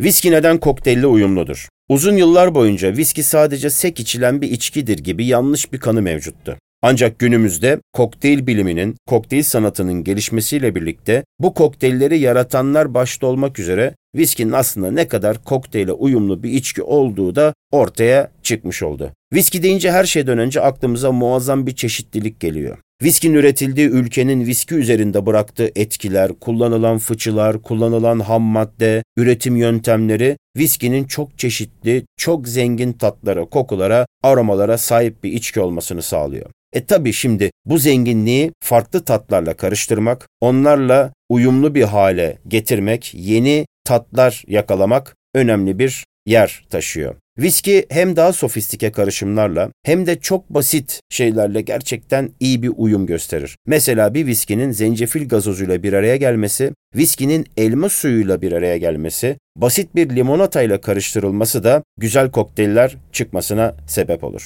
Viski neden kokteylle uyumludur? Uzun yıllar boyunca viski sadece sek içilen bir içkidir gibi yanlış bir kanı mevcuttu. Ancak günümüzde kokteyl biliminin, kokteyl sanatının gelişmesiyle birlikte bu kokteylleri yaratanlar başta olmak üzere viskinin aslında ne kadar kokteyle uyumlu bir içki olduğu da ortaya çıkmış oldu. Viski deyince her şeyden önce aklımıza muazzam bir çeşitlilik geliyor. Viskinin üretildiği ülkenin viski üzerinde bıraktığı etkiler, kullanılan fıçılar, kullanılan ham madde, üretim yöntemleri viskinin çok çeşitli, çok zengin tatlara, kokulara, aromalara sahip bir içki olmasını sağlıyor. E tabi şimdi bu zenginliği farklı tatlarla karıştırmak, onlarla uyumlu bir hale getirmek, yeni tatlar yakalamak önemli bir yer taşıyor. Viski hem daha sofistike karışımlarla hem de çok basit şeylerle gerçekten iyi bir uyum gösterir. Mesela bir viskinin zencefil gazozuyla bir araya gelmesi, viskinin elma suyuyla bir araya gelmesi, basit bir limonatayla karıştırılması da güzel kokteyller çıkmasına sebep olur.